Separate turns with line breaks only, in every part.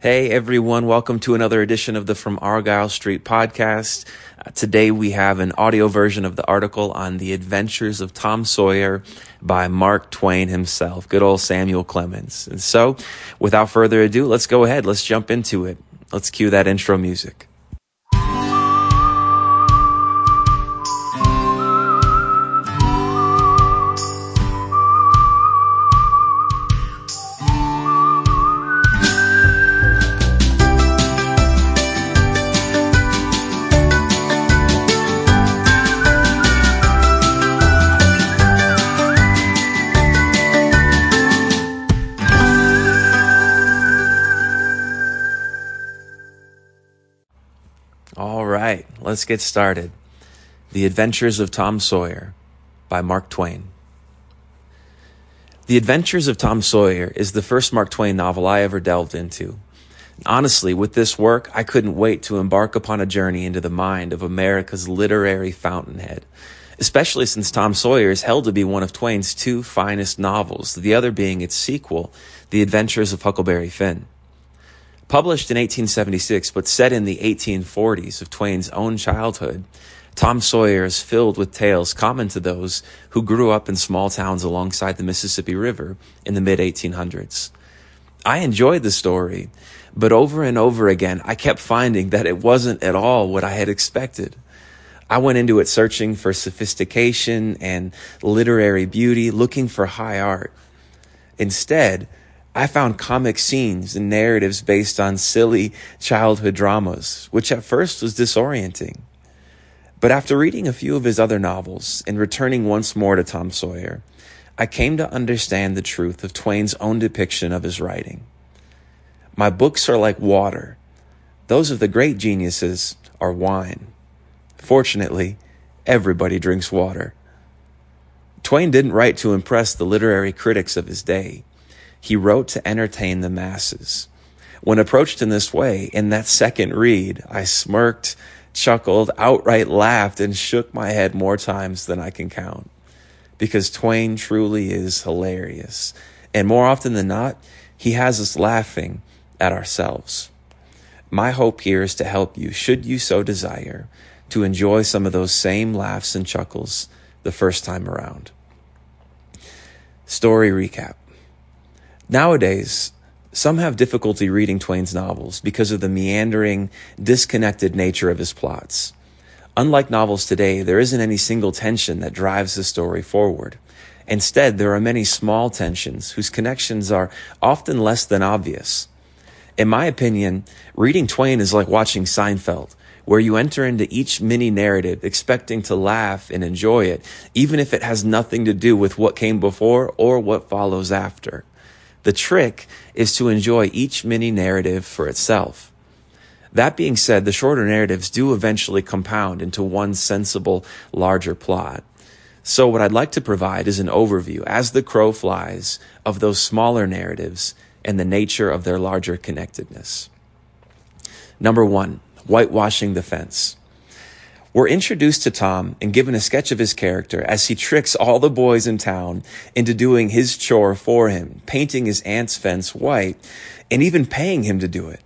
Hey everyone, welcome to another edition of the From Argyle Street podcast. Uh, today we have an audio version of the article on the adventures of Tom Sawyer by Mark Twain himself, good old Samuel Clemens. And so, without further ado, let's go ahead, let's jump into it. Let's cue that intro music. Let's get started. The Adventures of Tom Sawyer by Mark Twain. The Adventures of Tom Sawyer is the first Mark Twain novel I ever delved into. Honestly, with this work, I couldn't wait to embark upon a journey into the mind of America's literary fountainhead, especially since Tom Sawyer is held to be one of Twain's two finest novels, the other being its sequel, The Adventures of Huckleberry Finn. Published in 1876, but set in the 1840s of Twain's own childhood, Tom Sawyer is filled with tales common to those who grew up in small towns alongside the Mississippi River in the mid 1800s. I enjoyed the story, but over and over again, I kept finding that it wasn't at all what I had expected. I went into it searching for sophistication and literary beauty, looking for high art. Instead, I found comic scenes and narratives based on silly childhood dramas, which at first was disorienting. But after reading a few of his other novels and returning once more to Tom Sawyer, I came to understand the truth of Twain's own depiction of his writing. My books are like water. Those of the great geniuses are wine. Fortunately, everybody drinks water. Twain didn't write to impress the literary critics of his day. He wrote to entertain the masses. When approached in this way, in that second read, I smirked, chuckled, outright laughed, and shook my head more times than I can count. Because Twain truly is hilarious. And more often than not, he has us laughing at ourselves. My hope here is to help you, should you so desire, to enjoy some of those same laughs and chuckles the first time around. Story recap. Nowadays, some have difficulty reading Twain's novels because of the meandering, disconnected nature of his plots. Unlike novels today, there isn't any single tension that drives the story forward. Instead, there are many small tensions whose connections are often less than obvious. In my opinion, reading Twain is like watching Seinfeld, where you enter into each mini narrative expecting to laugh and enjoy it, even if it has nothing to do with what came before or what follows after. The trick is to enjoy each mini narrative for itself. That being said, the shorter narratives do eventually compound into one sensible, larger plot. So what I'd like to provide is an overview, as the crow flies, of those smaller narratives and the nature of their larger connectedness. Number one, whitewashing the fence. We're introduced to Tom and given a sketch of his character as he tricks all the boys in town into doing his chore for him, painting his aunt's fence white, and even paying him to do it.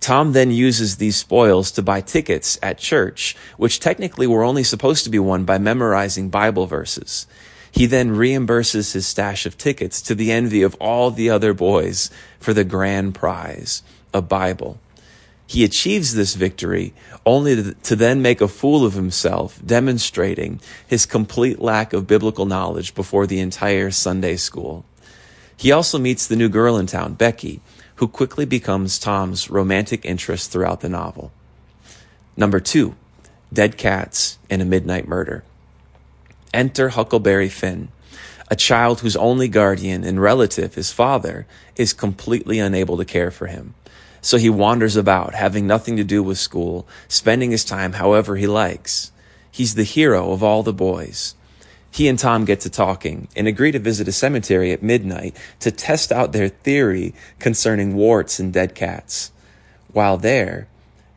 Tom then uses these spoils to buy tickets at church, which technically were only supposed to be won by memorizing Bible verses. He then reimburses his stash of tickets to the envy of all the other boys for the grand prize, a Bible. He achieves this victory only to, then make a fool of himself, demonstrating his complete lack of biblical knowledge before the entire Sunday school. He also meets the new girl in town, Becky, who quickly becomes Tom's romantic interest throughout the novel. Number two, Dead Cats and a Midnight Murder. Enter Huckleberry Finn, a child whose only guardian and relative, his father, is completely unable to care for him. So he wanders about, having nothing to do with school, spending his time however he likes. He's the hero of all the boys. He and Tom get to talking and agree to visit a cemetery at midnight to test out their theory concerning warts and dead cats. While there,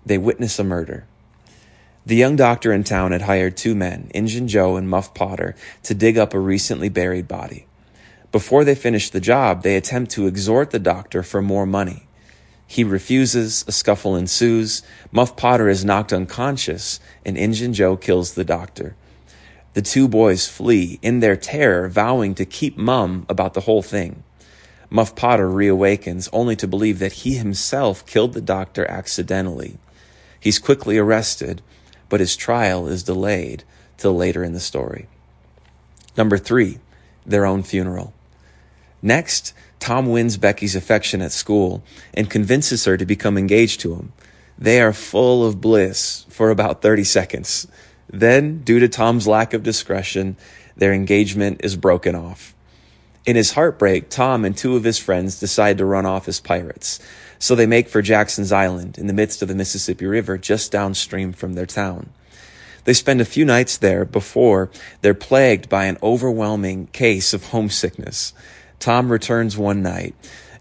they witness a murder. The young doctor in town had hired two men, Injun Joe and Muff Potter, to dig up a recently buried body. Before they finish the job, they attempt to exhort the doctor for more money. He refuses, a scuffle ensues, Muff Potter is knocked unconscious, and Injun Joe kills the doctor. The two boys flee, in their terror, vowing to keep mum about the whole thing. Muff Potter reawakens, only to believe that he himself killed the doctor accidentally. He's quickly arrested, but his trial is delayed till later in the story. Number three, their own funeral. Next, Tom wins Becky's affection at school and convinces her to become engaged to him. They are full of bliss for about 30 seconds. Then, due to Tom's lack of discretion, their engagement is broken off. In his heartbreak, Tom and two of his friends decide to run off as pirates. So they make for Jackson's Island in the midst of the Mississippi River just downstream from their town. They spend a few nights there before they're plagued by an overwhelming case of homesickness. Tom returns one night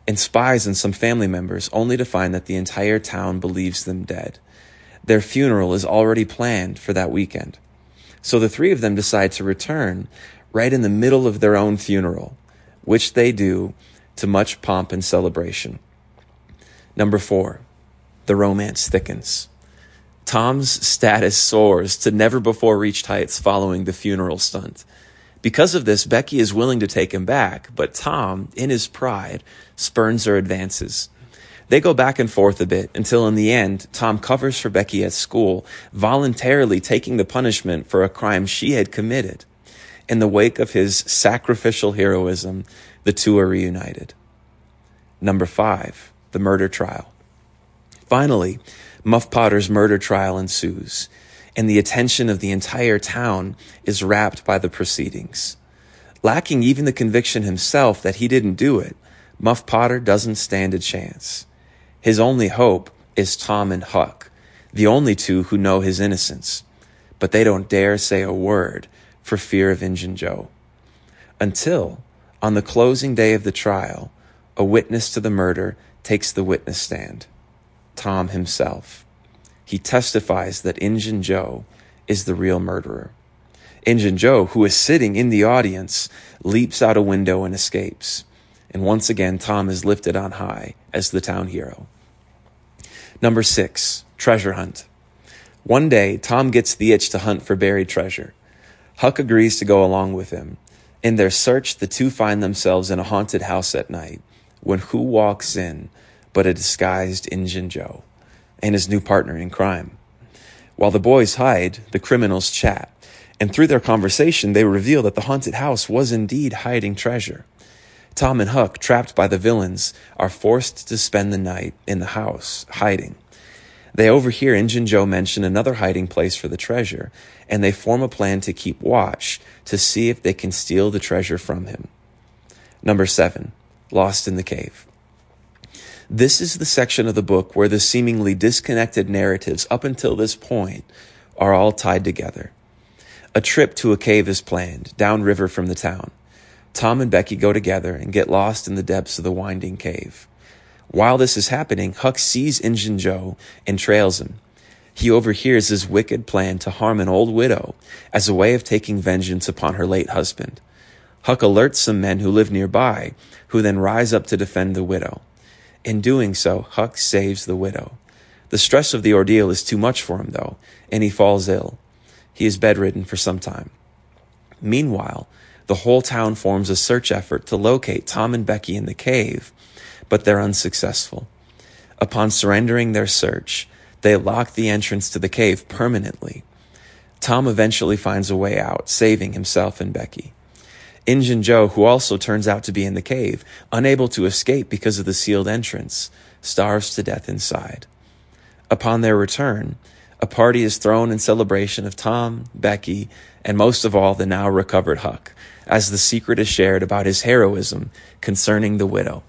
and spies on some family members only to find that the entire town believes them dead. Their funeral is already planned for that weekend. So the three of them decide to return right in the middle of their own funeral, which they do to much pomp and celebration. Number four, the romance thickens. Tom's status soars to never before reached heights following the funeral stunt. Because of this, Becky is willing to take him back, but Tom, in his pride, spurns her advances. They go back and forth a bit until in the end, Tom covers for Becky at school, voluntarily taking the punishment for a crime she had committed. In the wake of his sacrificial heroism, the two are reunited. Number five, the murder trial. Finally, Muff Potter's murder trial ensues, and the attention of the entire town is wrapped by the proceedings. Lacking even the conviction himself that he didn't do it, Muff Potter doesn't stand a chance. His only hope is Tom and Huck, the only two who know his innocence, but they don't dare say a word for fear of Injun Joe. Until, on the closing day of the trial, a witness to the murder takes the witness stand. Tom himself. He testifies that Injun Joe is the real murderer. Injun Joe, who is sitting in the audience, leaps out a window and escapes. And once again, Tom is lifted on high as the town hero. Number six, treasure hunt. One day, Tom gets the itch to hunt for buried treasure. Huck agrees to go along with him. In their search, the two find themselves in a haunted house at night when who walks in but a disguised Injun Joe and his new partner in crime. While the boys hide, the criminals chat, and through their conversation, they reveal that the haunted house was indeed hiding treasure. Tom and Huck, trapped by the villains, are forced to spend the night in the house, hiding. They overhear Injun Joe mention another hiding place for the treasure, and they form a plan to keep watch to see if they can steal the treasure from him. Number seven, Lost in the Cave. This is the section of the book where the seemingly disconnected narratives up until this point are all tied together. A trip to a cave is planned, downriver from the town. Tom and Becky go together and get lost in the depths of the winding cave. While this is happening, Huck sees Injun Joe and trails him. He overhears his wicked plan to harm an old widow as a way of taking vengeance upon her late husband. Huck alerts some men who live nearby, who then rise up to defend the widow. In doing so, Huck saves the widow. The stress of the ordeal is too much for him, though, and he falls ill. He is bedridden for some time. Meanwhile, the whole town forms a search effort to locate Tom and Becky in the cave, but they're unsuccessful. Upon surrendering their search, they lock the entrance to the cave permanently. Tom eventually finds a way out, saving himself and Becky. Injun Joe, who also turns out to be in the cave, unable to escape because of the sealed entrance, starves to death inside. Upon their return, a party is thrown in celebration of Tom, Becky, and most of all, the now recovered Huck, as the secret is shared about his heroism concerning the widow.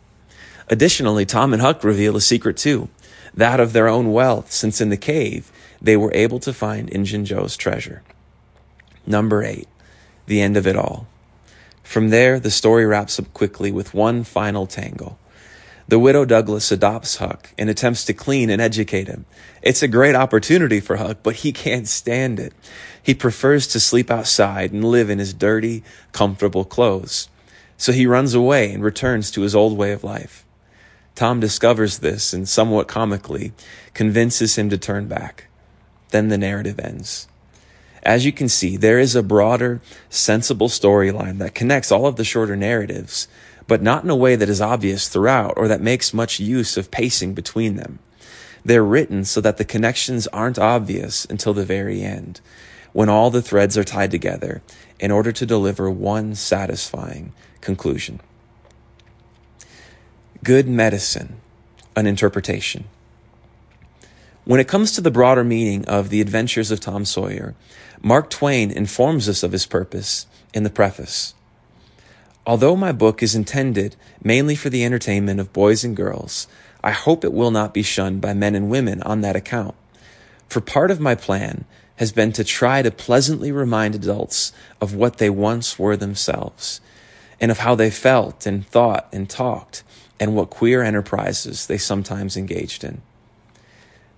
Additionally, Tom and Huck reveal a secret too, that of their own wealth, since in the cave they were able to find Injun Joe's treasure. Number eight, the end of it all. From there, the story wraps up quickly with one final tangle. The widow Douglas adopts Huck and attempts to clean and educate him. It's a great opportunity for Huck, but he can't stand it. He prefers to sleep outside and live in his dirty, comfortable clothes. So he runs away and returns to his old way of life. Tom discovers this and somewhat comically convinces him to turn back. Then the narrative ends. As you can see, there is a broader, sensible storyline that connects all of the shorter narratives, but not in a way that is obvious throughout or that makes much use of pacing between them. They're written so that the connections aren't obvious until the very end, when all the threads are tied together in order to deliver one satisfying conclusion. Good medicine, an interpretation. When it comes to the broader meaning of the adventures of Tom Sawyer, Mark Twain informs us of his purpose in the preface. Although my book is intended mainly for the entertainment of boys and girls, I hope it will not be shunned by men and women on that account. For part of my plan has been to try to pleasantly remind adults of what they once were themselves, and of how they felt and thought and talked, and what queer enterprises they sometimes engaged in.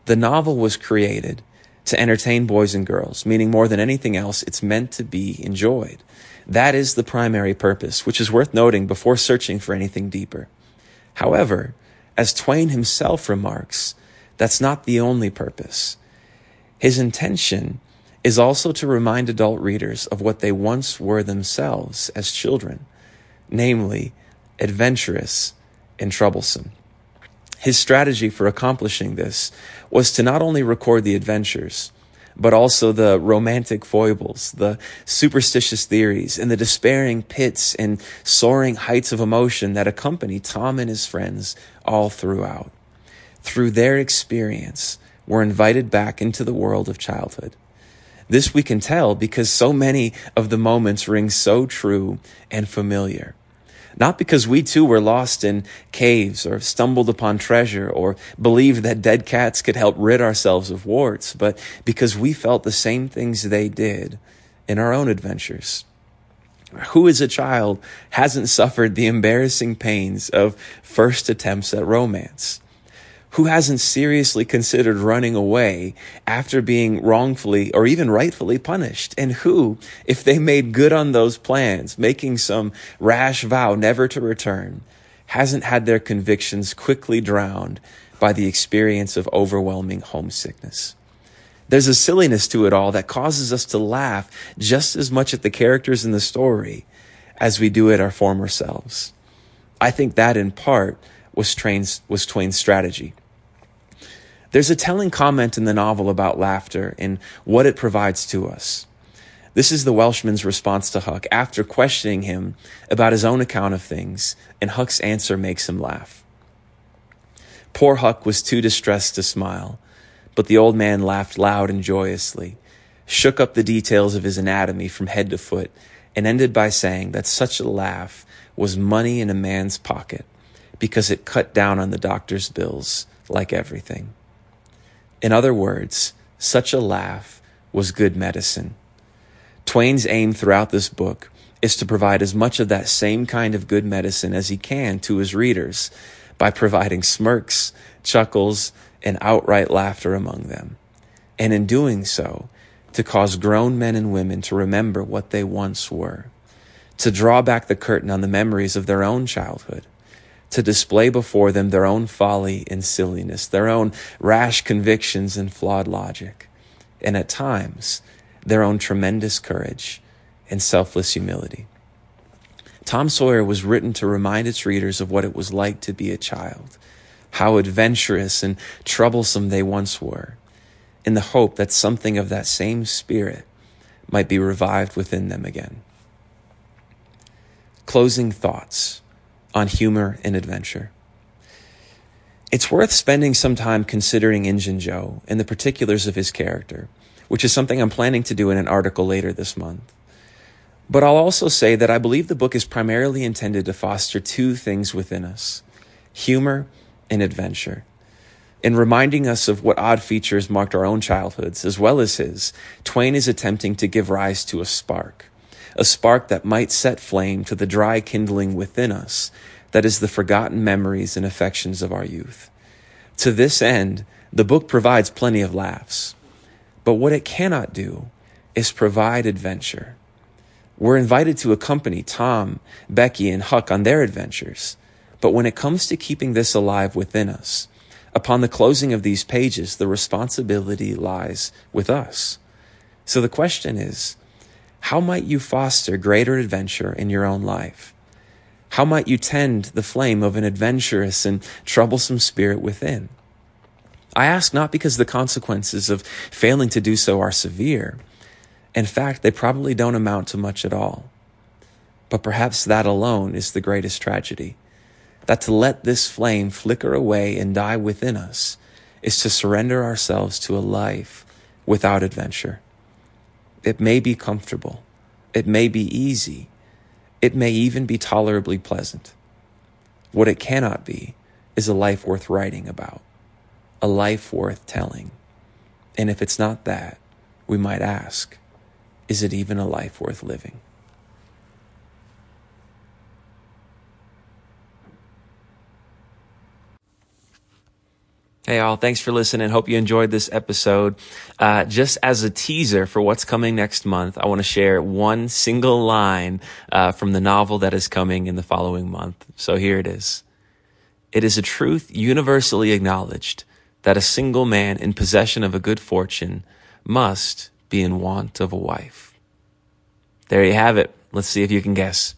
The novel was created to entertain boys and girls, meaning more than anything else, it's meant to be enjoyed. That is the primary purpose, which is worth noting before searching for anything deeper. However, as Twain himself remarks, that's not the only purpose. His intention is also to remind adult readers of what they once were themselves as children, namely, adventurous and troublesome. His strategy for accomplishing this was to not only record the adventures, but also the romantic foibles, the superstitious theories, and the despairing pits and soaring heights of emotion that accompany Tom and his friends all throughout. Through their experience, were invited back into the world of childhood. This we can tell because so many of the moments ring so true and familiar. Not because we too were lost in caves or stumbled upon treasure or believed that dead cats could help rid ourselves of warts, but because we felt the same things they did in our own adventures. Who as a child hasn't suffered the embarrassing pains of first attempts at romance? Who hasn't seriously considered running away after being wrongfully or even rightfully punished? And who, if they made good on those plans, making some rash vow never to return, hasn't had their convictions quickly drowned by the experience of overwhelming homesickness? There's a silliness to it all that causes us to laugh just as much at the characters in the story as we do at our former selves. I think that in part was Twain's, was Twain's strategy. There's a telling comment in the novel about laughter and what it provides to us. This is the Welshman's response to Huck after questioning him about his own account of things, and Huck's answer makes him laugh. Poor Huck was too distressed to smile, but the old man laughed loud and joyously, shook up the details of his anatomy from head to foot, and ended by saying that such a laugh was money in a man's pocket because it cut down on the doctor's bills like everything. In other words, such a laugh was good medicine. Twain's aim throughout this book is to provide as much of that same kind of good medicine as he can to his readers by providing smirks, chuckles, and outright laughter among them. And in doing so, to cause grown men and women to remember what they once were, to draw back the curtain on the memories of their own childhood, to display before them their own folly and silliness, their own rash convictions and flawed logic, and at times, their own tremendous courage and selfless humility. Tom Sawyer was written to remind its readers of what it was like to be a child, how adventurous and troublesome they once were, in the hope that something of that same spirit might be revived within them again. Closing thoughts on humor and adventure. It's worth spending some time considering Injun Joe and the particulars of his character, which is something I'm planning to do in an article later this month. But I'll also say that I believe the book is primarily intended to foster two things within us humor and adventure. In reminding us of what odd features marked our own childhoods, as well as his, Twain is attempting to give rise to a spark, a spark that might set flame to the dry kindling within us that is the forgotten memories and affections of our youth. To this end, the book provides plenty of laughs. But what it cannot do is provide adventure. We're invited to accompany Tom, Becky, and Huck on their adventures, But when it comes to keeping this alive within us, upon the closing of these pages, the responsibility lies with us. So the question is, how might you foster greater adventure in your own life? How might you tend the flame of an adventurous and troublesome spirit within? I ask not because the consequences of failing to do so are severe. In fact, they probably don't amount to much at all. But perhaps that alone is the greatest tragedy. That to let this flame flicker away and die within us is to surrender ourselves to a life without adventure. It may be comfortable. It may be easy. It may even be tolerably pleasant. What it cannot be is a life worth writing about, a life worth telling. And if it's not that, we might ask, is it even a life worth living? Hey, all. Thanks for listening. Hope you enjoyed this episode. Uh, just as a teaser for what's coming next month, I want to share one single line uh, from the novel that is coming in the following month. So here it is. It is a truth universally acknowledged that a single man in possession of a good fortune must be in want of a wife. There you have it. Let's see if you can guess.